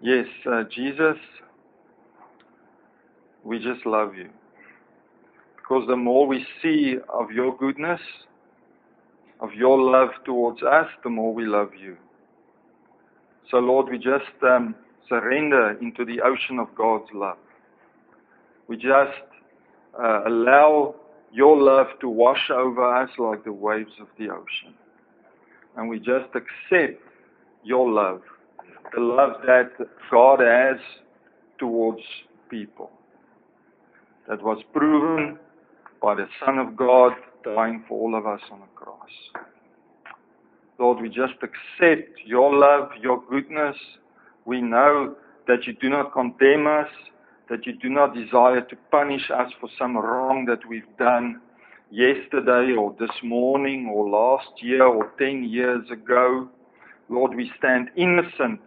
Yes, uh, Jesus, we just love you. Because the more we see of your goodness, of your love towards us, the more we love you. So, Lord, we just um, surrender into the ocean of God's love. We just uh, allow your love to wash over us like the waves of the ocean. And we just accept your love, the love that God has towards people, that was proven by the Son of God dying for all of us on the cross. Lord, we just accept your love, your goodness. We know that you do not condemn us, that you do not desire to punish us for some wrong that we've done yesterday or this morning or last year or 10 years ago. Lord, we stand innocent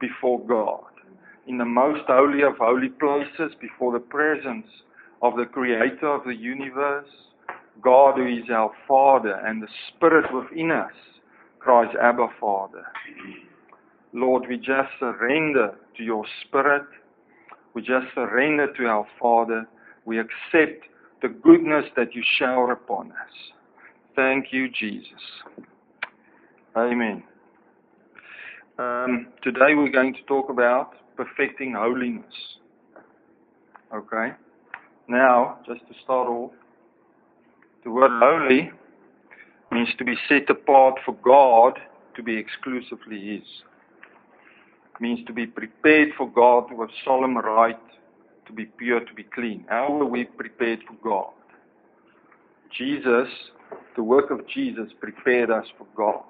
before God in the most holy of holy places before the presence of the creator of the universe, God who is our Father and the Spirit within us cries, Abba, Father. Lord, we just surrender to your Spirit. We just surrender to our Father. We accept the goodness that you shower upon us. Thank you, Jesus. Amen. Um, today we're going to talk about perfecting holiness. Okay? Now, just to start off, the word holy means to be set apart for God to be exclusively His. It means to be prepared for God with solemn rite, to be pure, to be clean. How are we prepared for God? Jesus, the work of Jesus prepared us for God.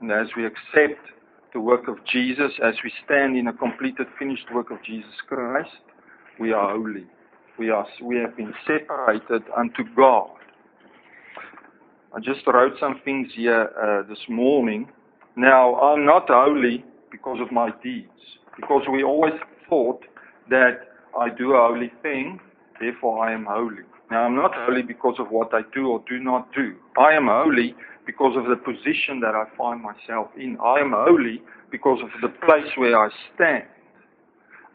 And as we accept the work of Jesus, as we stand in a completed, finished work of Jesus Christ, we are holy. We, are, we have been separated unto God. I just wrote some things here uh, this morning. Now, I'm not holy because of my deeds, because we always thought that I do a holy thing, therefore I am holy. Now, I'm not holy because of what I do or do not do. I am holy because of the position that I find myself in. I am holy because of the place where I stand.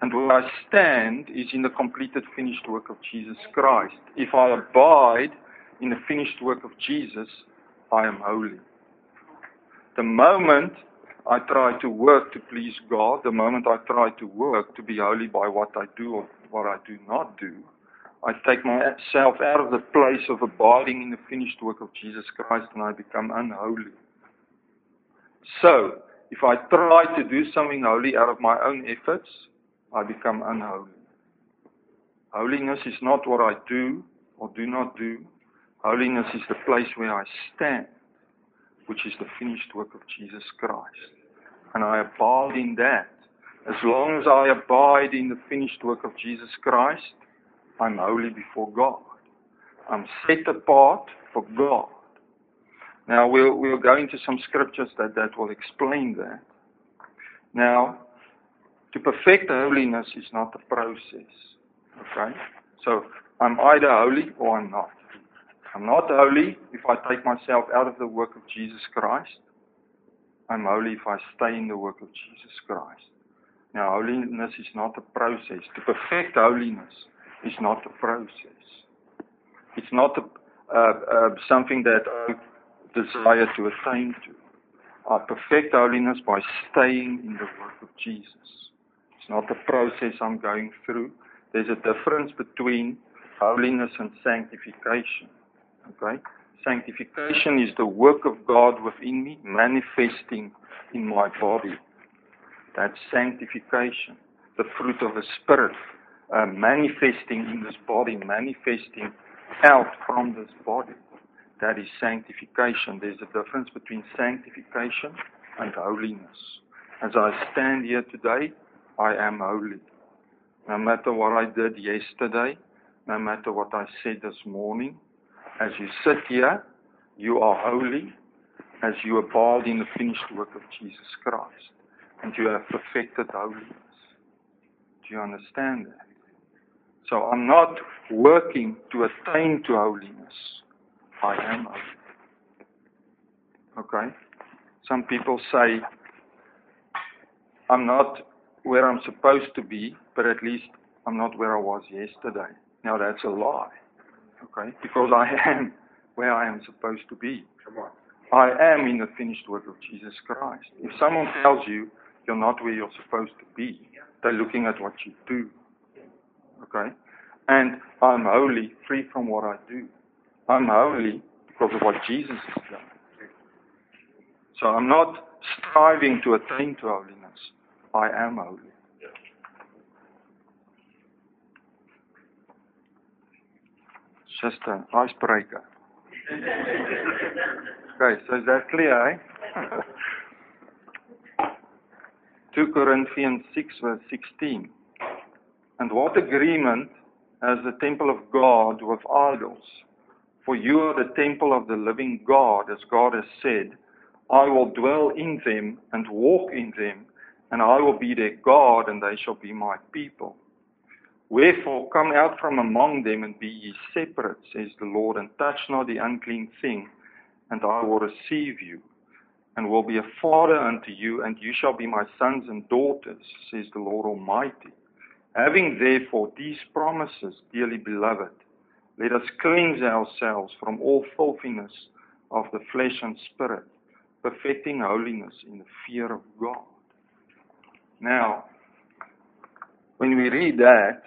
And where I stand is in the completed, finished work of Jesus Christ. If I abide in the finished work of Jesus, I am holy. The moment I try to work to please God, the moment I try to work to be holy by what I do or what I do not do, I take myself out of the place of abiding in the finished work of Jesus Christ and I become unholy. So, if I try to do something holy out of my own efforts, I become unholy. Holiness is not what I do or do not do. Holiness is the place where I stand, which is the finished work of Jesus Christ. And I abide in that. As long as I abide in the finished work of Jesus Christ, I'm holy before God. I'm set apart for God. Now we'll, we'll go into some scriptures that, that will explain that. Now, to perfect holiness is not a process. Okay? So I'm either holy or I'm not. I'm not holy if I take myself out of the work of Jesus Christ. I'm holy if I stay in the work of Jesus Christ. Now, holiness is not a process. To perfect holiness is not a process. It's not a, uh, uh, something that I desire to attain to. I perfect holiness by staying in the work of Jesus. It's not a process I'm going through. There's a difference between holiness and sanctification. Okay? Sanctification is the work of God within me manifesting in my body. That's sanctification. The fruit of the Spirit uh, manifesting in this body, manifesting out from this body. That is sanctification. There's a difference between sanctification and holiness. As I stand here today, I am holy. No matter what I did yesterday, no matter what I said this morning, as you sit here, you are holy as you abide in the finished work of Jesus Christ. And you have perfected holiness. Do you understand that? So I'm not working to attain to holiness. I am holy. Okay? Some people say, I'm not where I'm supposed to be, but at least I'm not where I was yesterday. Now that's a lie. Okay? Because I am where I am supposed to be. Come on. I am in the finished work of Jesus Christ. If someone tells you you're not where you're supposed to be, they're looking at what you do. Okay? And I'm holy, free from what I do. I'm holy because of what Jesus has done. So I'm not striving to attain to holiness. I am holy. It's just an icebreaker. okay, so is that clear, eh? 2 Corinthians 6 verse 16. And what agreement has the temple of God with idols? For you are the temple of the living God, as God has said, I will dwell in them and walk in them, and I will be their God, and they shall be my people. Wherefore, come out from among them and be ye separate, says the Lord, and touch not the unclean thing, and I will receive you, and will be a father unto you, and you shall be my sons and daughters, says the Lord Almighty. Having therefore these promises, dearly beloved, let us cleanse ourselves from all filthiness of the flesh and spirit, perfecting holiness in the fear of God. Now, when we read that,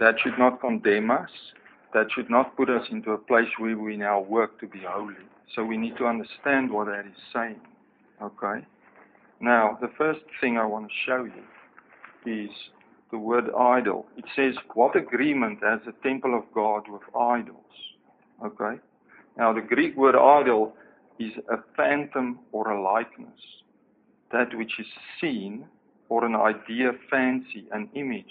that should not condemn us. That should not put us into a place where we now work to be holy. So we need to understand what that is saying. Okay? Now, the first thing I want to show you is the word idol. It says, What agreement has the temple of God with idols? Okay? Now, the Greek word idol is a phantom or a likeness. That which is seen or an idea, fancy, an image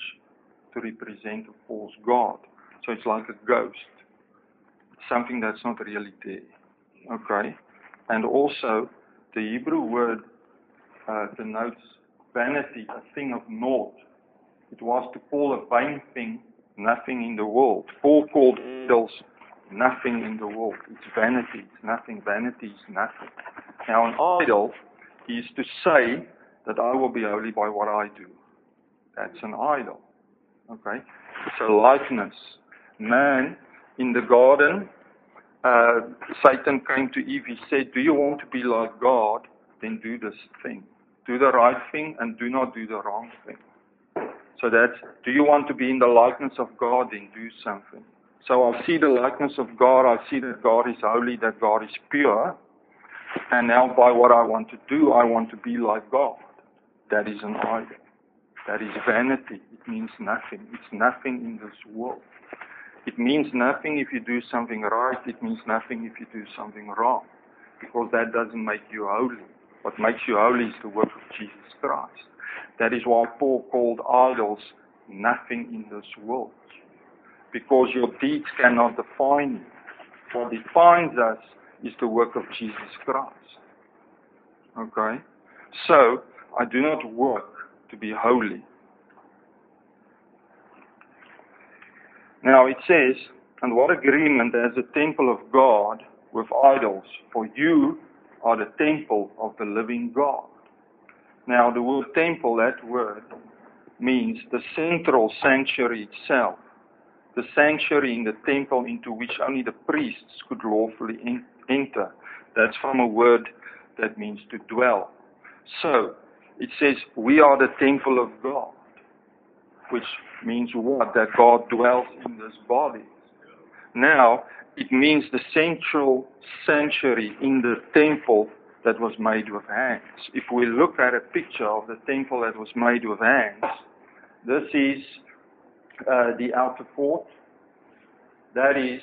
to represent a false God. So it's like a ghost. Something that's not really there. Okay? And also, the Hebrew word uh, denotes vanity, a thing of naught. It was to call a vain thing nothing in the world. Paul called idols nothing in the world. It's vanity. It's nothing. Vanity is nothing. Now, an idol is to say that I will be holy by what I do. That's an idol. Okay? It's a likeness. Man in the garden, uh, Satan came to Eve. He said, Do you want to be like God? Then do this thing. Do the right thing and do not do the wrong thing. So that's, do you want to be in the likeness of God? Then do something. So I see the likeness of God. I see that God is holy, that God is pure. And now by what I want to do, I want to be like God. That is an idol. That is vanity. It means nothing. It's nothing in this world. It means nothing if you do something right. It means nothing if you do something wrong. Because that doesn't make you holy. What makes you holy is the work of Jesus Christ. That is why Paul called idols nothing in this world. Because your deeds cannot define you. What defines us is the work of Jesus Christ. Okay? So, I do not work to be holy. Now it says, and what agreement has the temple of God with idols? For you are the temple of the living God. Now the word temple, that word, means the central sanctuary itself. The sanctuary in the temple into which only the priests could lawfully enter. That's from a word that means to dwell. So, it says, We are the temple of God, which means what? That God dwells in this body. Now, it means the central sanctuary in the temple that was made with hands. If we look at a picture of the temple that was made with hands, this is uh, the outer court, that is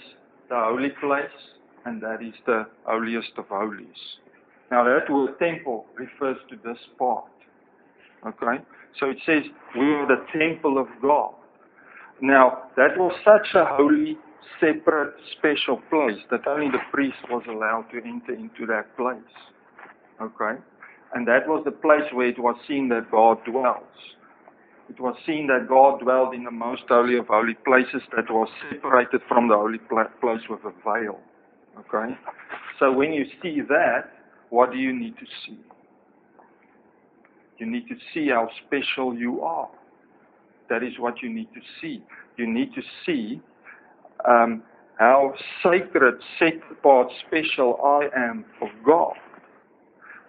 the holy place, and that is the holiest of holies. Now, that word temple refers to this part. Okay? So it says, we are the temple of God. Now, that was such a holy, separate, special place that only the priest was allowed to enter into that place. Okay? And that was the place where it was seen that God dwells. It was seen that God dwelled in the most holy of holy places that was separated from the holy place with a veil. Okay? So when you see that, what do you need to see? You need to see how special you are. That is what you need to see. You need to see um, how sacred, set apart, special I am for God.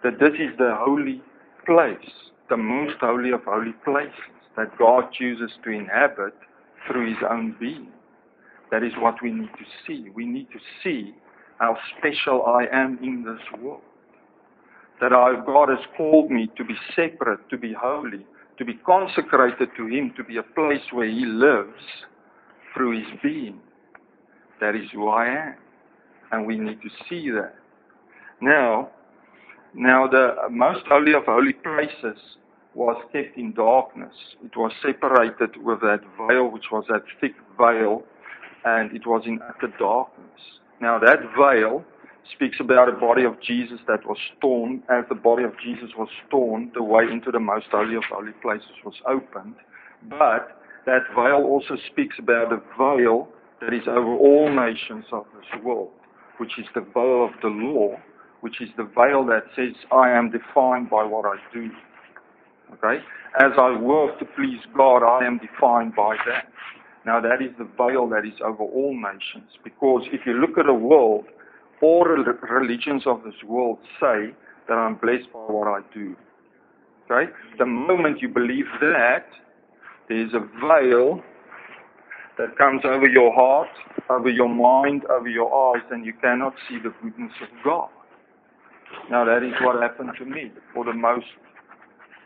That this is the holy place, the most holy of holy places that God chooses to inhabit through His own being. That is what we need to see. We need to see how special I am in this world. That our God has called me to be separate, to be holy, to be consecrated to Him, to be a place where He lives through His being. That is who I am. And we need to see that. Now, now the most holy of holy places was kept in darkness. It was separated with that veil, which was that thick veil, and it was in utter darkness. Now that veil speaks about the body of Jesus that was torn. As the body of Jesus was torn, the way into the most holy of holy places was opened. But that veil also speaks about the veil that is over all nations of this world, which is the veil of the law, which is the veil that says, I am defined by what I do. Okay? As I work to please God, I am defined by that. Now that is the veil that is over all nations. Because if you look at the world, all religions of this world say that I'm blessed by what I do. Okay? The moment you believe that, there's a veil that comes over your heart, over your mind, over your eyes, and you cannot see the goodness of God. Now that is what happened to me. For the most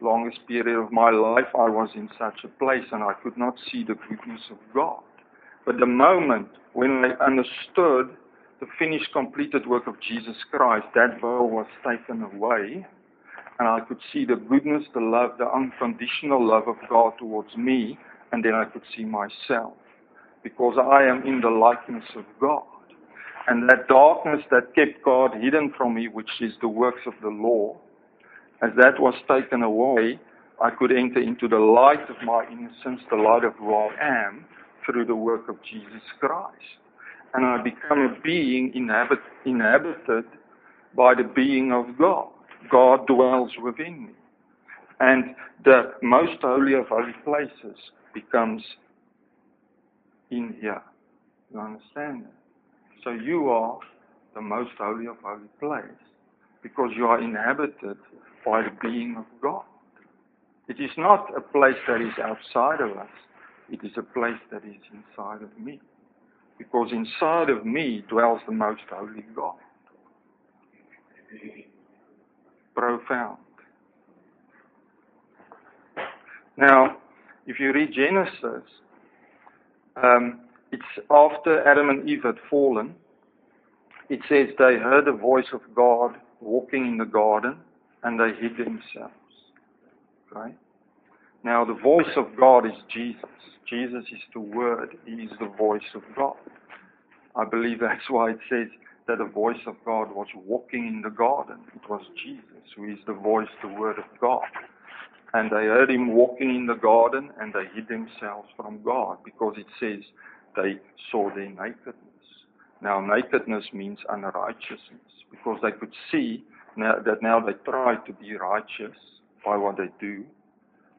longest period of my life, I was in such a place and I could not see the goodness of God. But the moment when I understood the finished, completed work of Jesus Christ, that veil was taken away, and I could see the goodness, the love, the unconditional love of God towards me, and then I could see myself. Because I am in the likeness of God. And that darkness that kept God hidden from me, which is the works of the law, as that was taken away, I could enter into the light of my innocence, the light of who I am, through the work of Jesus Christ. And I become a being inhabit, inhabited by the being of God. God dwells within me. And the most holy of holy places becomes in here. You understand that? So you are the most holy of holy place because you are inhabited by the being of God. It is not a place that is outside of us, it is a place that is inside of me. Because inside of me dwells the most holy God. Profound. Now, if you read Genesis, um, it's after Adam and Eve had fallen. It says they heard the voice of God walking in the garden and they hid themselves. Right? Now, the voice of God is Jesus. Jesus is the Word. He is the voice of God. I believe that's why it says that the voice of God was walking in the garden. It was Jesus who is the voice, the Word of God. And they heard him walking in the garden and they hid themselves from God because it says they saw their nakedness. Now, nakedness means unrighteousness because they could see now, that now they try to be righteous by what they do,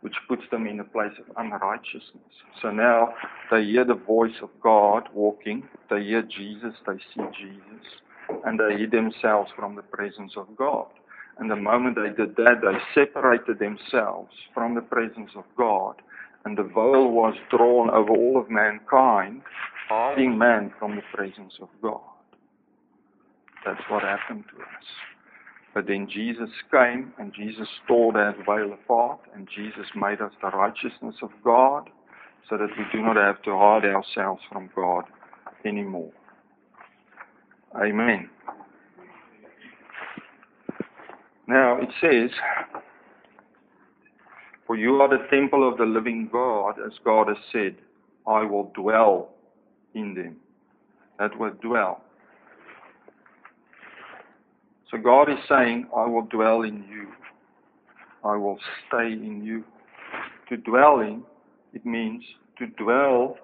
which puts them in a place of unrighteousness. So now they hear the voice of God walking, they hear Jesus, they see Jesus, and they hid themselves from the presence of God. And the moment they did that, they separated themselves from the presence of God, and the veil was drawn over all of mankind, hiding man from the presence of God. That's what happened to us. But then Jesus came and Jesus tore that veil apart and Jesus made us the righteousness of God so that we do not have to hide ourselves from God anymore. Amen. Now it says, For you are the temple of the living God, as God has said, I will dwell in them. That word dwell. So God is saying, I will dwell in you. I will stay in you. To dwell in, it means to dwell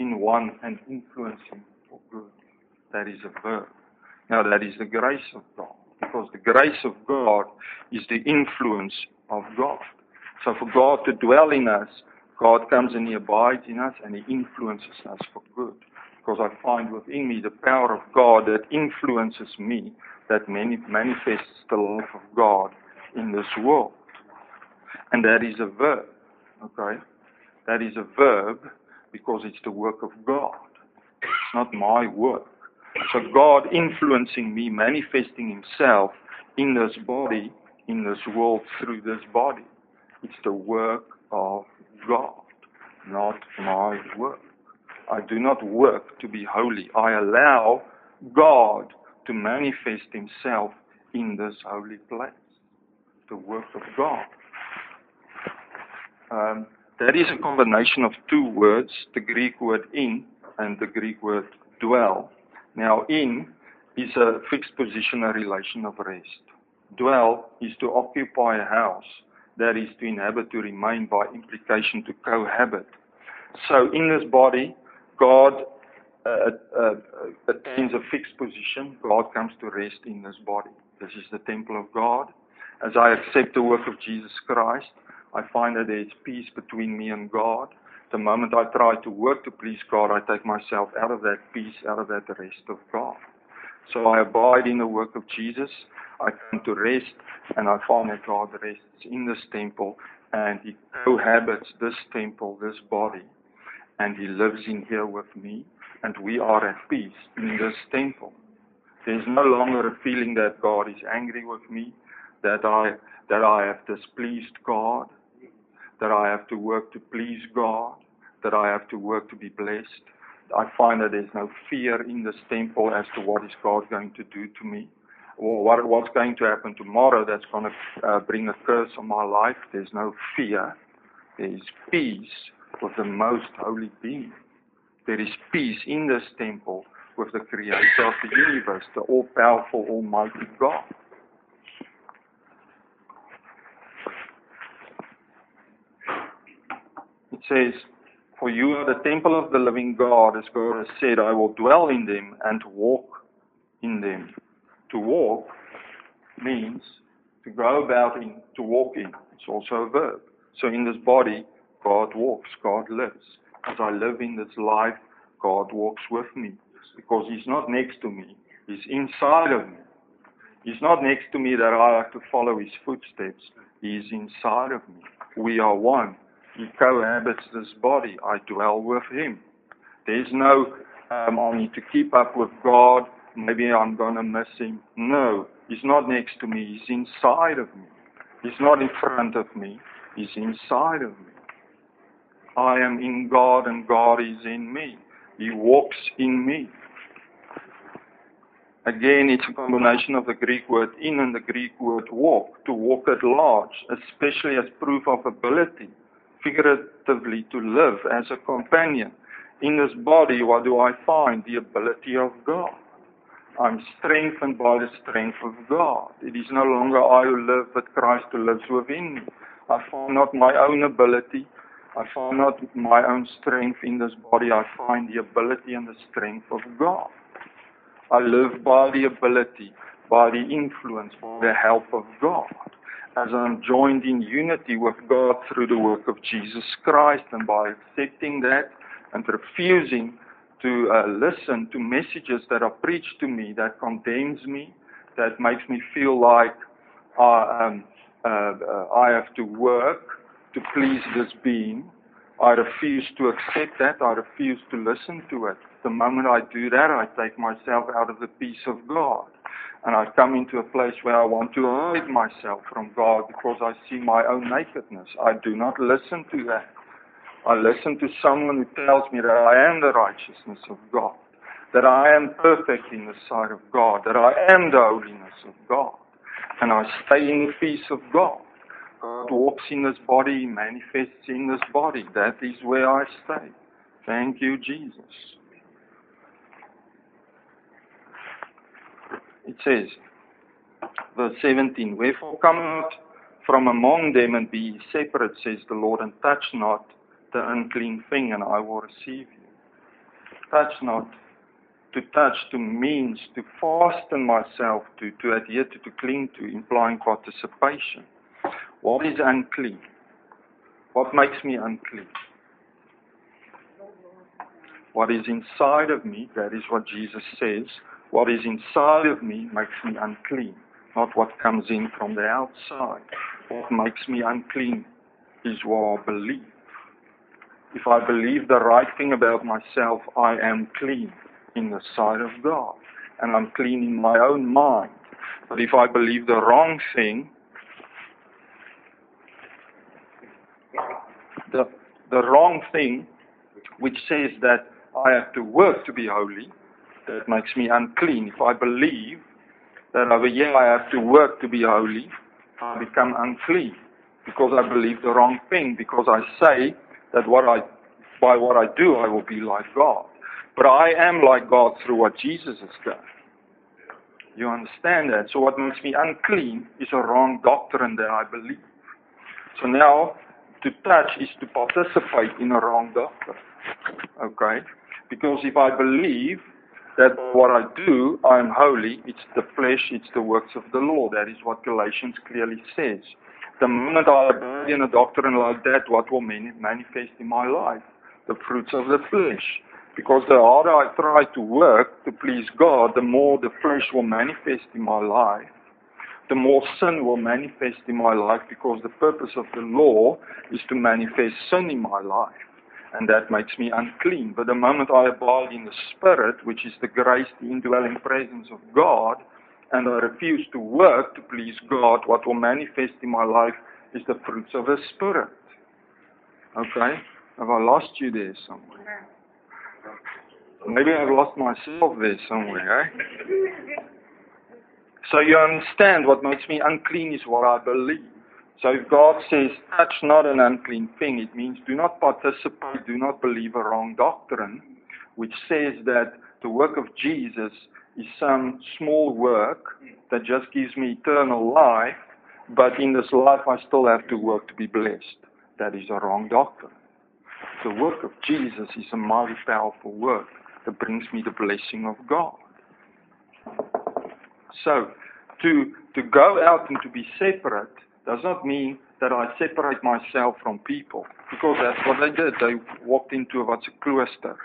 in one and influence him for good. That is a verb. Now that is the grace of God. Because the grace of God is the influence of God. So for God to dwell in us, God comes and He abides in us and He influences us for good. Because I find within me the power of God that influences me, that manifests the life of God in this world. And that is a verb. Okay? That is a verb because it's the work of God. It's not my work. So God influencing me, manifesting Himself in this body, in this world through this body. It's the work of God, not my work. I do not work to be holy. I allow God to manifest Himself in this holy place. The work of God. Um, that is a combination of two words, the Greek word in and the Greek word dwell. Now, in is a fixed position, a relation of rest. Dwell is to occupy a house, that is to inhabit, to remain by implication, to cohabit. So, in this body, God uh, uh, attains a fixed position. God comes to rest in this body. This is the temple of God. As I accept the work of Jesus Christ, I find that there's peace between me and God. The moment I try to work to please God, I take myself out of that peace, out of that rest of God. So I abide in the work of Jesus. I come to rest, and I find that God rests in this temple, and He cohabits this temple, this body, and He lives in here with me, and we are at peace in this temple. There's no longer a feeling that God is angry with me, that I that I have displeased God, that I have to work to please God, that I have to work to be blessed. I find that there's no fear in this temple as to what is God going to do to me, what, what's going to happen tomorrow that's going to uh, bring a curse on my life. There's no fear. There is peace with the most holy being. There is peace in this temple with the creator of the universe, the all powerful, almighty God. It says, For you are the temple of the living God, as God has said, I will dwell in them and walk in them. To walk means to go about in, to walk in. It's also a verb. So in this body, God walks, God lives. As I live in this life, God walks with me because He's not next to me, He's inside of me. He's not next to me that I have to follow His footsteps, He's inside of me. We are one. He cohabits this body. I dwell with Him. There's no, um, I need to keep up with God. Maybe I'm going to miss Him. No, He's not next to me. He's inside of me. He's not in front of me. He's inside of me. I am in God and God is in me. He walks in me. Again, it's a combination of the Greek word in and the Greek word walk, to walk at large, especially as proof of ability, figuratively to live as a companion. In this body, what do I find? The ability of God. I'm strengthened by the strength of God. It is no longer I who live, but Christ who lives within me. I find not my own ability, I find not my own strength in this body, I find the ability and the strength of God. I live by the ability, by the influence, by the help of God. As I'm joined in unity with God through the work of Jesus Christ and by accepting that and refusing to uh, listen to messages that are preached to me that condemns me, that makes me feel like um, uh, uh, I have to work to please this being. I refuse to accept that. I refuse to listen to it. The moment I do that, I take myself out of the peace of God. And I come into a place where I want to hide myself from God because I see my own nakedness. I do not listen to that. I listen to someone who tells me that I am the righteousness of God, that I am perfect in the sight of God, that I am the holiness of God. And I stay in the peace of God. God walks in this body, manifests in this body. That is where I stay. Thank you, Jesus. It says, verse 17, Wherefore come out from among them and be separate, says the Lord, and touch not the unclean thing, and I will receive you. Touch not. To touch, to means to fasten myself to, to adhere to, to cling to, implying participation. What is unclean? What makes me unclean? What is inside of me, that is what Jesus says, what is inside of me makes me unclean, not what comes in from the outside. What makes me unclean is what I believe. If I believe the right thing about myself, I am clean in the sight of God. And I'm clean in my own mind. But if I believe the wrong thing, the, the wrong thing, which says that I have to work to be holy, that makes me unclean. If I believe that over here I have to work to be holy, I become unclean because I believe the wrong thing, because I say that what I, by what I do, I will be like God. But I am like God through what Jesus has done. You understand that? So what makes me unclean is a wrong doctrine that I believe. So now, to touch is to participate in a wrong doctrine. Okay? Because if I believe that what I do, I am holy, it's the flesh, it's the works of the law. That is what Galatians clearly says. The moment I abide in a doctrine like that, what will manifest in my life? The fruits of the flesh. Because the harder I try to work to please God, the more the flesh will manifest in my life. The more sin will manifest in my life because the purpose of the law is to manifest sin in my life. And that makes me unclean. But the moment I abide in the Spirit, which is the grace, the indwelling presence of God, and I refuse to work to please God, what will manifest in my life is the fruits of the Spirit. Okay? Have I lost you there somewhere? Maybe I've lost myself there somewhere, eh? So you understand what makes me unclean is what I believe. So if God says, touch not an unclean thing, it means do not participate, do not believe a wrong doctrine, which says that the work of Jesus is some small work that just gives me eternal life, but in this life I still have to work to be blessed. That is a wrong doctrine. The work of Jesus is a mighty powerful work that brings me the blessing of God. So, to, to go out and to be separate does not mean that I separate myself from people, because that's what they did. They walked into what's a cloister.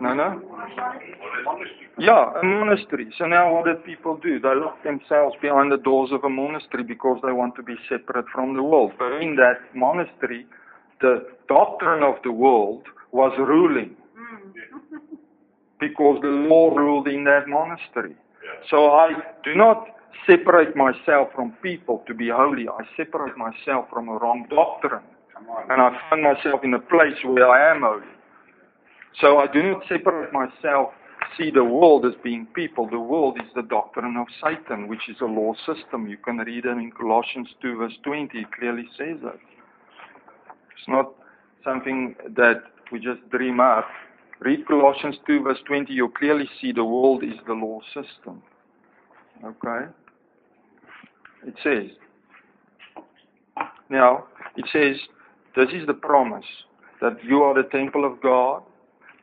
No, no? Yeah, a monastery. So now what did people do? They lock themselves behind the doors of a monastery because they want to be separate from the world. But in that monastery, the doctrine of the world was ruling because the law ruled in that monastery. So I do not separate myself from people to be holy. I separate myself from a wrong doctrine. And I find myself in a place where I am holy. So I do not separate myself, see the world as being people. The world is the doctrine of Satan, which is a law system. You can read it in Colossians 2 verse 20. It clearly says that. It's not something that we just dream up. Read Colossians 2 verse 20. You'll clearly see the world is the law system. Okay? It says. Now, it says, this is the promise that you are the temple of God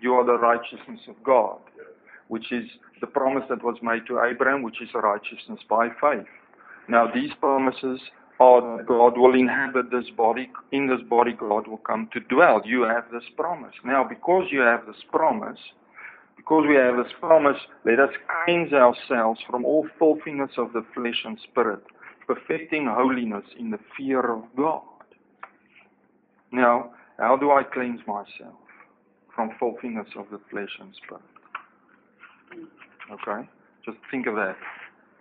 you are the righteousness of God, which is the promise that was made to Abraham, which is righteousness by faith. Now, these promises are that God will inhabit this body. In this body, God will come to dwell. You have this promise. Now, because you have this promise, because we have this promise, let us cleanse ourselves from all filthiness of the flesh and spirit, perfecting holiness in the fear of God. Now, how do I cleanse myself? From filthiness of the flesh and spirit. Okay? Just think of that.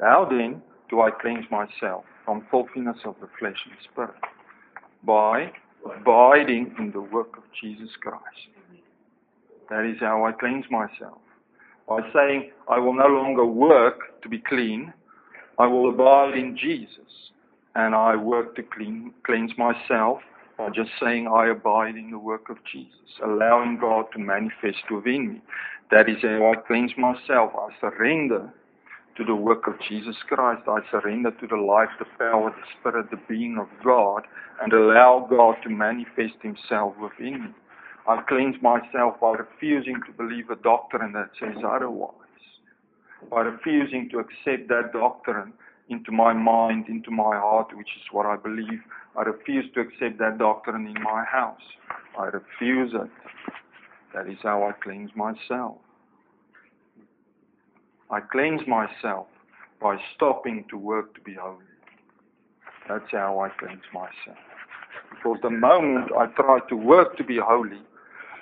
How then do I cleanse myself from filthiness of the flesh and spirit? By abiding in the work of Jesus Christ. That is how I cleanse myself. By saying, I will no longer work to be clean, I will abide in Jesus. And I work to clean, cleanse myself by just saying, I abide in the work of Jesus, allowing God to manifest within me. That is how I cleanse myself. I surrender to the work of Jesus Christ. I surrender to the life, the power, the spirit, the being of God, and allow God to manifest himself within me. I cleanse myself by refusing to believe a doctrine that says otherwise. By refusing to accept that doctrine into my mind, into my heart, which is what I believe I refuse to accept that doctrine in my house. I refuse it. That is how I cleanse myself. I cleanse myself by stopping to work to be holy. That's how I cleanse myself. Because the moment I try to work to be holy,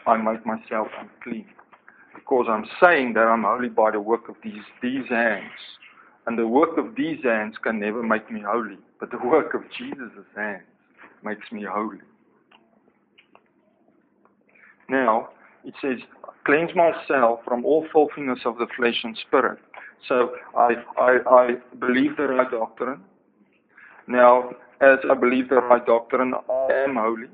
I make myself unclean. Because I'm saying that I'm holy by the work of these, these hands. And the work of these hands can never make me holy. But the work of Jesus' hands makes me holy. Now, it says, cleanse myself from all filthiness of the flesh and spirit. So I, I, I believe the right doctrine. Now, as I believe the right doctrine, I am holy.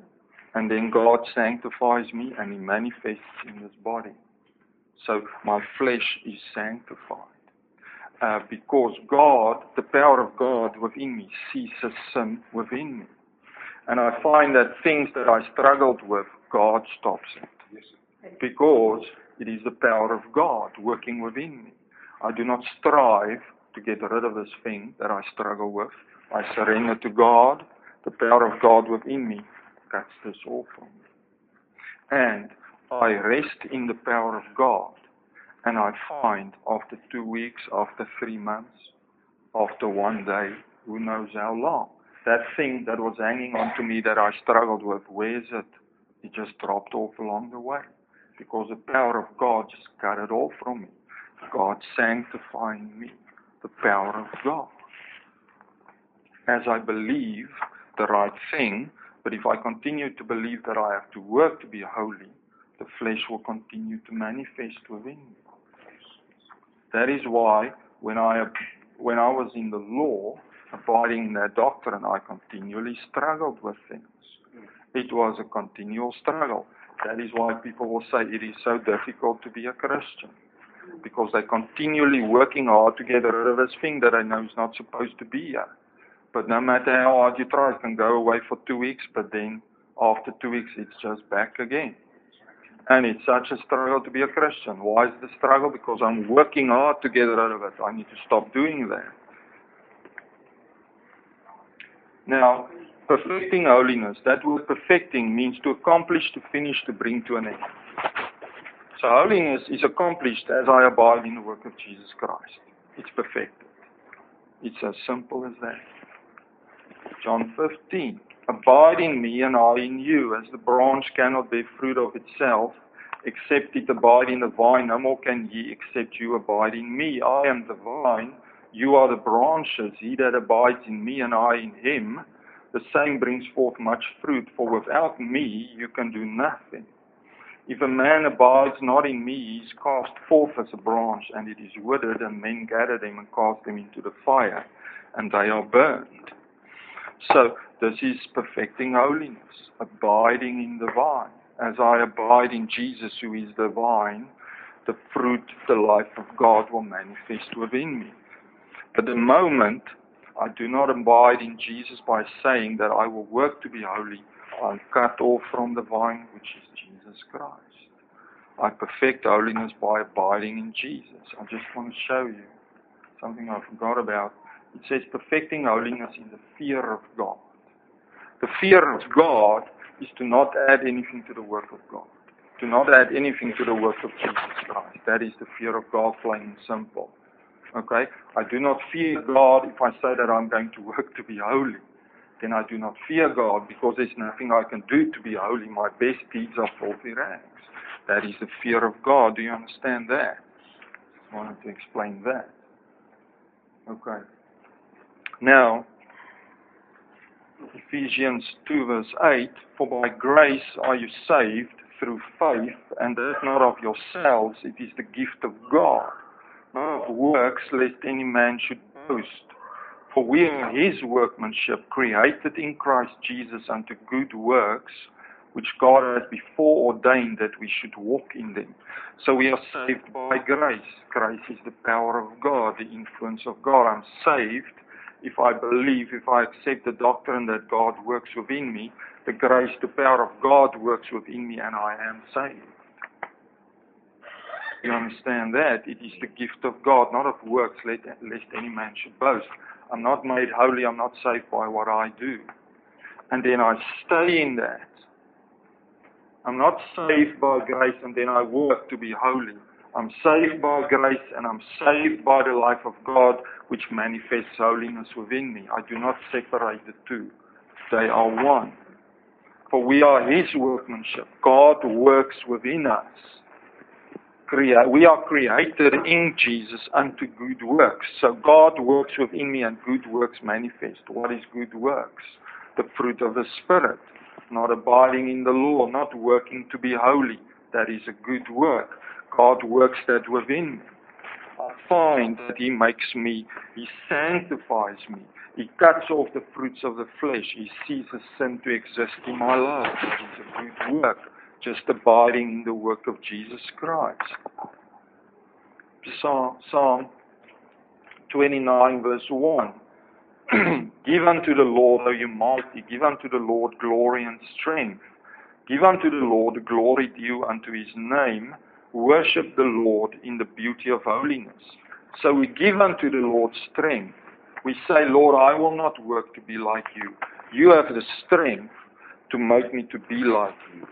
And then God sanctifies me and He manifests in this body. So my flesh is sanctified. Uh, because God, the power of God within me, ceases sin within me. And I find that things that I struggled with, God stops it. Because it is the power of God working within me. I do not strive to get rid of this thing that I struggle with. I surrender to God. The power of God within me cuts this off from me. And I rest in the power of God. And I find after two weeks, after three months, after one day, who knows how long, that thing that was hanging on to me that I struggled with, where is it? It just dropped off along the way. Because the power of God just cut it off from me. God sanctifying me, the power of God. As I believe the right thing, but if I continue to believe that I have to work to be holy, the flesh will continue to manifest within me. That is why when I when I was in the law, abiding in that doctrine, I continually struggled with things. It was a continual struggle. That is why people will say it is so difficult to be a Christian. Because they're continually working hard to get rid of this thing that I know is not supposed to be here. But no matter how hard you try, it can go away for two weeks, but then after two weeks, it's just back again. And it's such a struggle to be a Christian. Why is the struggle? Because I'm working hard to get rid of it. I need to stop doing that. Now, perfecting holiness, that word perfecting means to accomplish, to finish, to bring to an end. So holiness is accomplished as I abide in the work of Jesus Christ. It's perfected. It's as simple as that. John 15. Abide in me and I in you, as the branch cannot bear fruit of itself, except it abide in the vine, no more can ye, except you abide in me. I am the vine, you are the branches. He that abides in me and I in him, the same brings forth much fruit, for without me you can do nothing. If a man abides not in me, he is cast forth as a branch, and it is withered, and men gather them and cast them into the fire, and they are burned. So, this is perfecting holiness, abiding in the vine. As I abide in Jesus, who is the vine, the fruit, the life of God will manifest within me. But the moment I do not abide in Jesus by saying that I will work to be holy, I'm cut off from the vine, which is Jesus Christ. I perfect holiness by abiding in Jesus. I just want to show you something I forgot about. It says perfecting holiness in the fear of God. The fear of God is to not add anything to the work of God. To not add anything to the work of Jesus Christ. That is the fear of God, plain and simple. Okay? I do not fear God if I say that I'm going to work to be holy. Then I do not fear God because there's nothing I can do to be holy. My best deeds are filthy rags. That is the fear of God. Do you understand that? I wanted to explain that. Okay. Now, Ephesians 2 verse 8, For by grace are you saved through faith, and that not of yourselves, it is the gift of God, not of works, lest any man should boast. For we are his workmanship, created in Christ Jesus unto good works, which God has before ordained that we should walk in them. So we are saved by grace. Grace is the power of God, the influence of God. I'm saved if I believe, if I accept the doctrine that God works within me, the grace, the power of God works within me, and I am saved. You understand that? It is the gift of God, not of works, lest any man should boast. I'm not made holy, I'm not saved by what I do. and then I stay in that. I'm not saved by grace and then I work to be holy. I'm saved by grace and I'm saved by the life of God which manifests holiness within me. I do not separate the two. They are one. For we are His workmanship. God works within us. We are created in Jesus unto good works. So God works within me and good works manifest. What is good works? The fruit of the Spirit. Not abiding in the law, not working to be holy. That is a good work. God works that within me. I find that He makes me, He sanctifies me. He cuts off the fruits of the flesh. He ceases sin to exist in my life. Is a good work just abiding in the work of Jesus Christ. Psalm 29, verse 1. give unto the Lord, O you mighty, give unto the Lord glory and strength. Give unto the Lord glory due unto his name. Worship the Lord in the beauty of holiness. So we give unto the Lord strength. We say, Lord, I will not work to be like you. You have the strength to make me to be like you.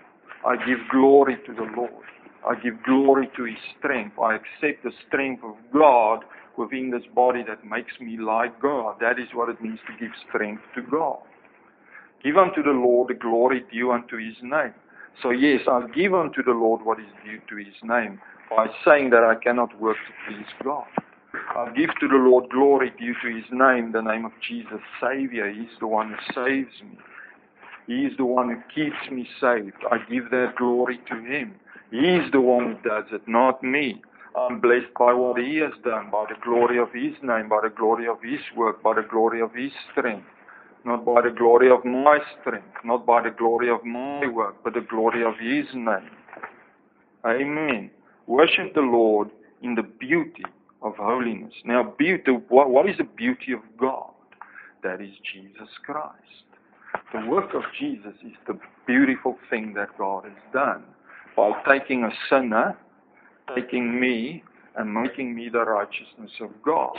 I give glory to the Lord. I give glory to His strength. I accept the strength of God within this body that makes me like God. That is what it means to give strength to God. Give unto the Lord the glory due unto His name. So, yes, I give unto the Lord what is due to His name by saying that I cannot work to please God. I give to the Lord glory due to His name, the name of Jesus, Savior. He's the one who saves me. He is the one who keeps me saved. I give that glory to Him. He is the one who does it, not me. I'm blessed by what He has done, by the glory of His name, by the glory of His work, by the glory of His strength. Not by the glory of my strength, not by the glory of my work, but the glory of His name. Amen. Worship the Lord in the beauty of holiness. Now, beauty, what, what is the beauty of God? That is Jesus Christ. The work of Jesus is the beautiful thing that God has done by taking a sinner, taking me, and making me the righteousness of God.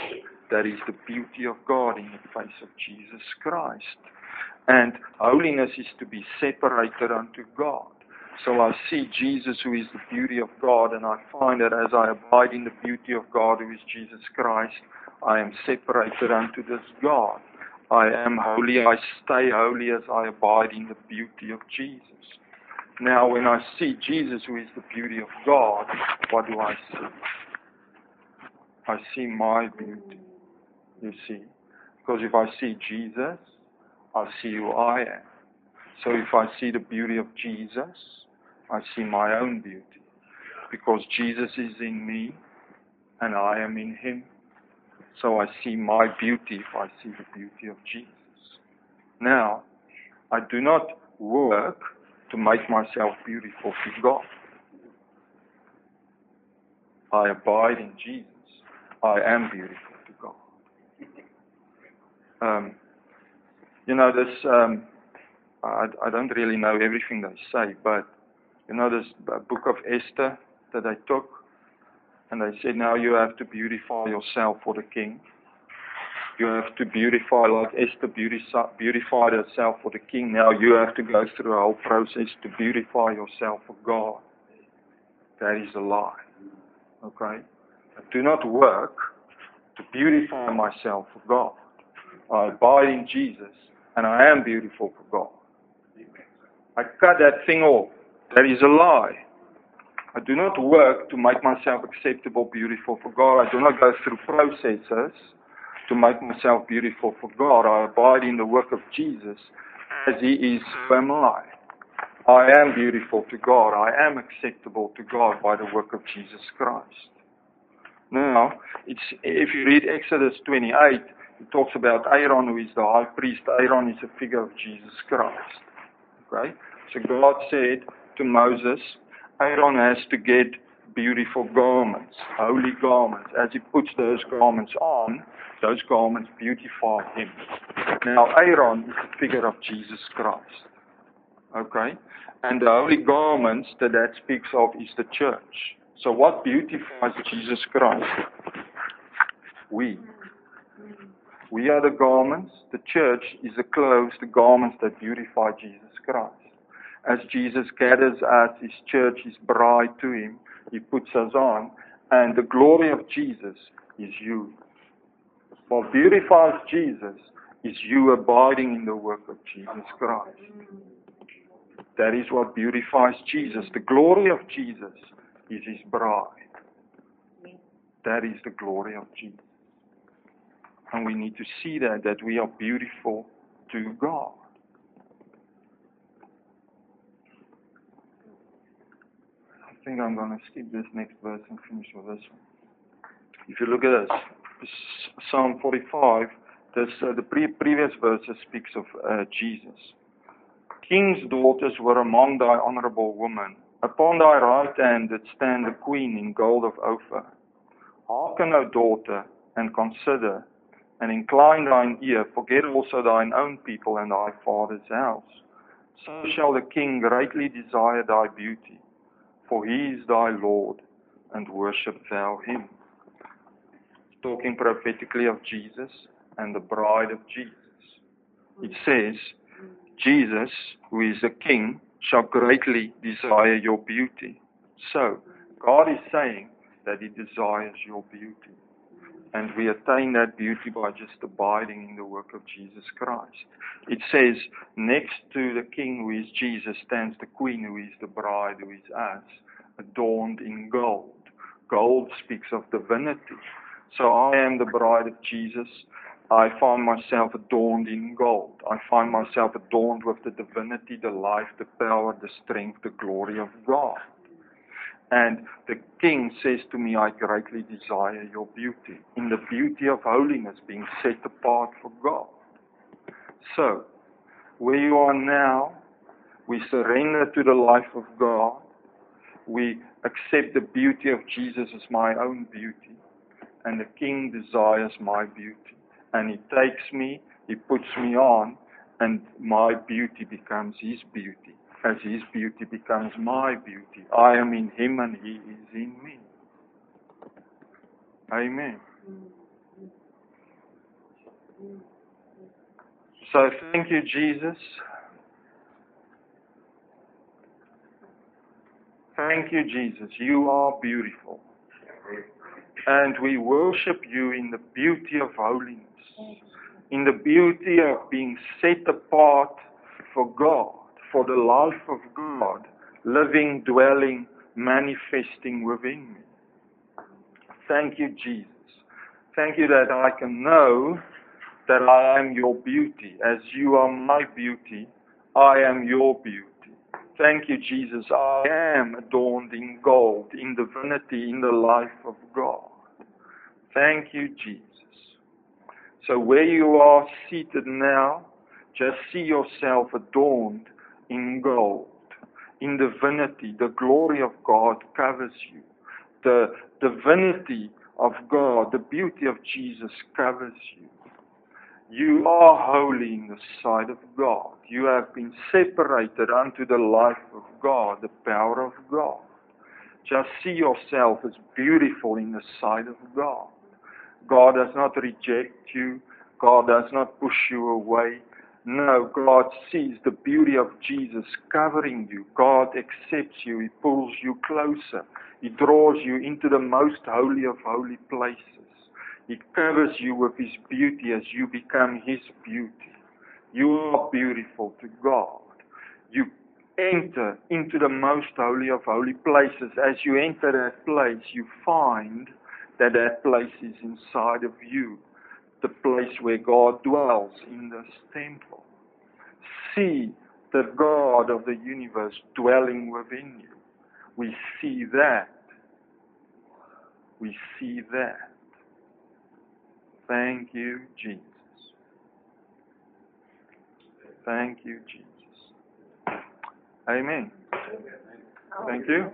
That is the beauty of God in the face of Jesus Christ. And holiness is to be separated unto God. So I see Jesus, who is the beauty of God, and I find that as I abide in the beauty of God, who is Jesus Christ, I am separated unto this God. I am holy, I stay holy as I abide in the beauty of Jesus. Now, when I see Jesus, who is the beauty of God, what do I see? I see my beauty, you see. Because if I see Jesus, I see who I am. So if I see the beauty of Jesus, I see my own beauty. Because Jesus is in me and I am in him. So I see my beauty if I see the beauty of Jesus. Now, I do not work to make myself beautiful to God. I abide in Jesus. I am beautiful. Um, you know, this, um, I, I don't really know everything they say, but you know, this book of Esther that I took, and they said, now you have to beautify yourself for the king. You have to beautify, like Esther beautified herself for the king. Now you have to go through a whole process to beautify yourself for God. That is a lie. Okay? I do not work to beautify myself for God. I abide in Jesus, and I am beautiful for God. I cut that thing off. That is a lie. I do not work to make myself acceptable, beautiful for God. I do not go through processes to make myself beautiful for God. I abide in the work of Jesus. As He is, so am I. I am beautiful to God. I am acceptable to God by the work of Jesus Christ. Now, it's, if you read Exodus 28, it talks about Aaron, who is the high priest. Aaron is a figure of Jesus Christ. Okay? So God said to Moses, Aaron has to get beautiful garments, holy garments. As he puts those garments on, those garments beautify him. Now, Aaron is the figure of Jesus Christ. Okay? And the holy garments that that speaks of is the church. So, what beautifies Jesus Christ? We. We are the garments. The church is the clothes, the garments that beautify Jesus Christ. As Jesus gathers us, his church, his bride to him, he puts us on, and the glory of Jesus is you. What beautifies Jesus is you abiding in the work of Jesus Christ. That is what beautifies Jesus. The glory of Jesus is his bride. That is the glory of Jesus. And we need to see that, that we are beautiful to God. I think I'm going to skip this next verse and finish with this one. If you look at this, Psalm 45, this, uh, the pre- previous verses speaks of uh, Jesus. King's daughters were among thy honorable women. Upon thy right hand did stand the queen in gold of Ophir. Hearken, O daughter, and consider, and incline thine ear, forget also thine own people and thy father's house. So shall the king greatly desire thy beauty, for he is thy Lord, and worship thou him. Talking prophetically of Jesus and the bride of Jesus. It says, Jesus, who is the king, shall greatly desire your beauty. So, God is saying that He desires your beauty. And we attain that beauty by just abiding in the work of Jesus Christ. It says, next to the king who is Jesus stands the queen who is the bride who is us, adorned in gold. Gold speaks of divinity. So I am the bride of Jesus. I find myself adorned in gold. I find myself adorned with the divinity, the life, the power, the strength, the glory of God. And the king says to me, I greatly desire your beauty, in the beauty of holiness, being set apart for God. So, where you are now, we surrender to the life of God. We accept the beauty of Jesus as my own beauty. And the king desires my beauty. And he takes me, he puts me on, and my beauty becomes his beauty as his beauty becomes my beauty. I am in him and he is in me. Amen. So thank you, Jesus. Thank you, Jesus. You are beautiful. And we worship you in the beauty of holiness, in the beauty of being set apart for God for the life of God living, dwelling, manifesting within me. Thank you, Jesus. Thank you that I can know that I am your beauty. As you are my beauty, I am your beauty. Thank you, Jesus. I am adorned in gold, in divinity, in the life of God. Thank you, Jesus. So where you are seated now, just see yourself adorned in gold, in divinity. The glory of God covers you. The divinity of God, the beauty of Jesus covers you. You are holy in the sight of God. You have been separated unto the life of God, the power of God. Just see yourself as beautiful in the sight of God. God does not reject you. God does not push you away. No, God sees the beauty of Jesus covering you. God accepts you. He pulls you closer. He draws you into the most holy of holy places. He covers you with His beauty as you become His beauty. You are beautiful to God. You enter into the most holy of holy places. As you enter that place, you find that that place is inside of you the place where God dwells in this temple. See the God of the universe dwelling within you. We see that. We see that. Thank you, Jesus. Thank you, Jesus. Amen. Thank you.